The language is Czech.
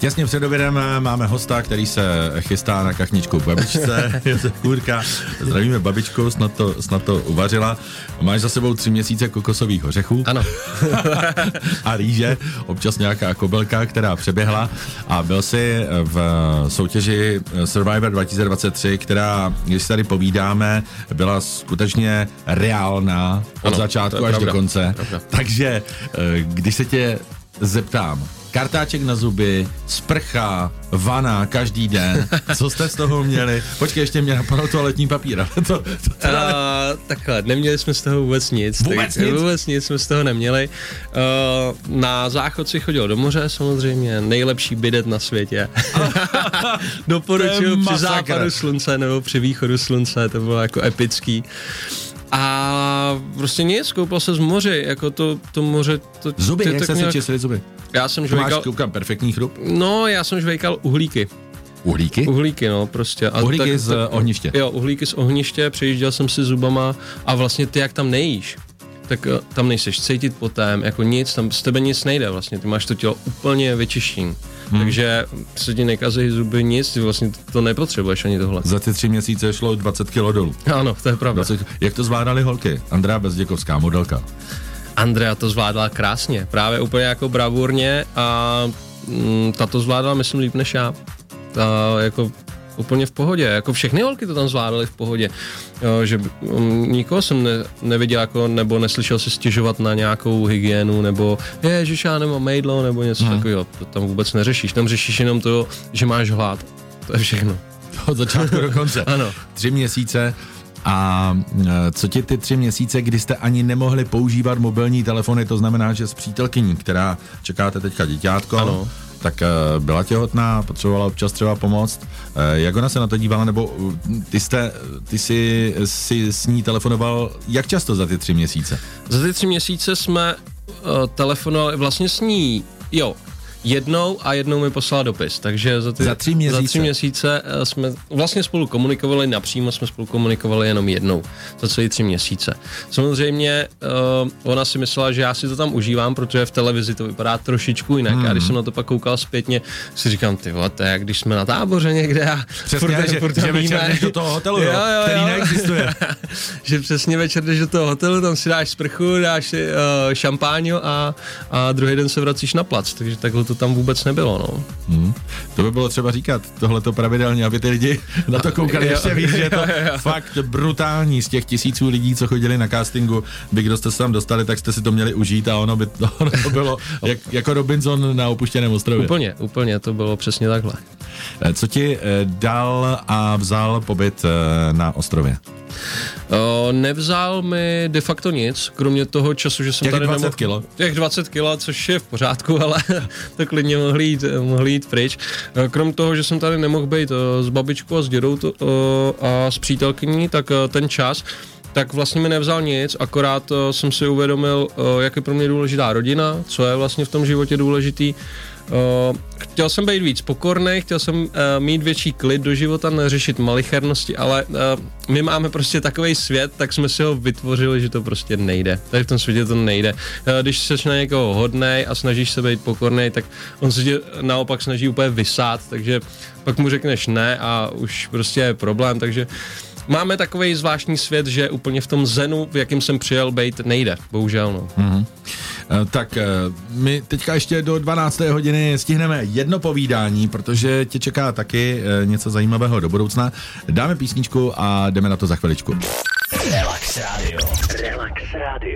Těsně před obědem máme hosta, který se chystá na kachničku babičce, Josef Kůrka. Zdravíme babičku, snad to, snad to uvařila. Máš za sebou tři měsíce kokosových ořechů. Ano. a rýže, občas nějaká kobelka, která přeběhla a byl si v soutěži Survivor 2023, která, když tady povídáme, byla skutečně reálná od Ano, začátku až pravda, do konce. pravda. Takže eh, když se tě zeptám, kartáček na zuby, sprcha, vana každý den. Co jste z toho měli? Počkej, ještě mě napadlo toaletní papír. ale to, to teda Uh, takhle, neměli jsme z toho vůbec nic. Vůbec tak, nic? Vůbec nic jsme z toho neměli. Uh, na záchod si chodil do moře samozřejmě, nejlepší bidet na světě. To Doporučuju při západu slunce nebo při východu slunce, to bylo jako epický. A prostě nic, koupal se z moře, jako to, to moře... To, zuby, jak tak se si nějak- čistili zuby? Já jsem To máš, žvejkal, koukám, perfektní chrup. no já jsem žvejkal uhlíky. Uhlíky? Uhlíky, no, prostě. A Uhlíky z ohniště. Jo, uhlíky z ohniště, přejížděl jsem si zubama a vlastně ty, jak tam nejíš, tak eh, tam nejseš cítit potem, jako nic, tam z tebe nic nejde vlastně, ty máš to tělo úplně vyčištěné. Hmm. Takže se ti nekazí zuby nic, ty vlastně to nepotřebuješ ani tohle. Za ty tři měsíce šlo 20 kg dolů. Ano, to je pravda. 20, jak to zvládali holky? Andrea Bezděkovská, modelka. Andrea to zvládala krásně, právě úplně jako bravurně a mm, ta to zvládala, myslím, líp než já. Ta jako úplně v pohodě, jako všechny holky to tam zvládaly v pohodě, jo, že um, nikoho jsem ne, neviděl jako, nebo neslyšel si stěžovat na nějakou hygienu, nebo je, že já nemám mejdlo, nebo něco hmm. takového, to tam vůbec neřešíš, tam řešíš jenom to, že máš hlad, to je všechno. Od začátku do konce. Ano. Tři měsíce. A e, co ti ty tři měsíce, kdy jste ani nemohli používat mobilní telefony, to znamená, že s přítelkyní, která čekáte teďka děťátko, Ano. Tak e, byla těhotná, potřebovala občas třeba pomoct. E, Jak ona se na to dívala, nebo e, ty, jste, ty jsi, si s ní telefonoval jak často za ty tři měsíce? Za ty tři měsíce jsme telefonovali vlastně s ní, jo, jednou a jednou mi poslala dopis, takže za, ty, Za tři měsíce? za tři měsíce eh, jsme vlastně spolu komunikovali, napřímo jsme spolu komunikovali jenom jednou za celé tři měsíce. Samozřejmě uh, ona si myslela, že já si to tam užívám, protože v televizi to vypadá trošičku jinak hmm. a když jsem na to pak koukal zpětně, si říkám, ty vole, to je jak když jsme na táboře někde a Přesně, že, furt že večer jdeš do toho hotelu, jo, který neexistuje. že přesně večer jdeš do toho hotelu, tam si dáš sprchu, dáš si uh, šampáňo a, a druhý den se vracíš na plac, takže takhle to tam vůbec nebylo, no. Hmm. To by bylo třeba říkat tohleto pravidelně, aby ty lidi na to koukali Jo, ještě víc, že je to jo, jo. fakt brutální z těch tisíců lidí, co chodili na castingu. Vy, kdo jste se tam dostali, tak jste si to měli užít a ono by to, ono to bylo jak, jako Robinson na opuštěném ostrově. Úplně, úplně, to bylo přesně takhle. Eh, Co ti eh, dal a vzal pobyt eh, na ostrově? O, nevzal mi de facto nic, kromě toho času, že jsem Těch tady 20 nemohl, kilo. Těch 20 kilo, což je v pořádku, ale to klidně mohli jít, mohli jít pryč. E, Krom toho, že jsem tady nemohl být s babičkou a s dědou to, a s přítelkyní, tak ten čas tak vlastně mi nevzal nic, akorát jsem si uvědomil, jak je pro mě důležitá rodina, co je vlastně v tom životě důležitý. Uh, chtěl jsem být víc pokorný, chtěl jsem uh, mít větší klid do života, neřešit malichernosti, ale uh, my máme prostě takový svět, tak jsme si ho vytvořili, že to prostě nejde. Tady v tom světě to nejde. Uh, když jsi na někoho hodnej a snažíš se být pokorný, tak on se tě naopak snaží úplně vysát, takže pak mu řekneš ne a už prostě je problém, takže máme takový zvláštní svět, že úplně v tom zenu, v jakým jsem přijel být, nejde, bohužel. No. Eh, Tak eh, my teďka ještě do 12. hodiny stihneme jedno povídání, protože tě čeká taky eh, něco zajímavého do budoucna. Dáme písničku a jdeme na to za chviličku. Relax Radio. Relax Radio.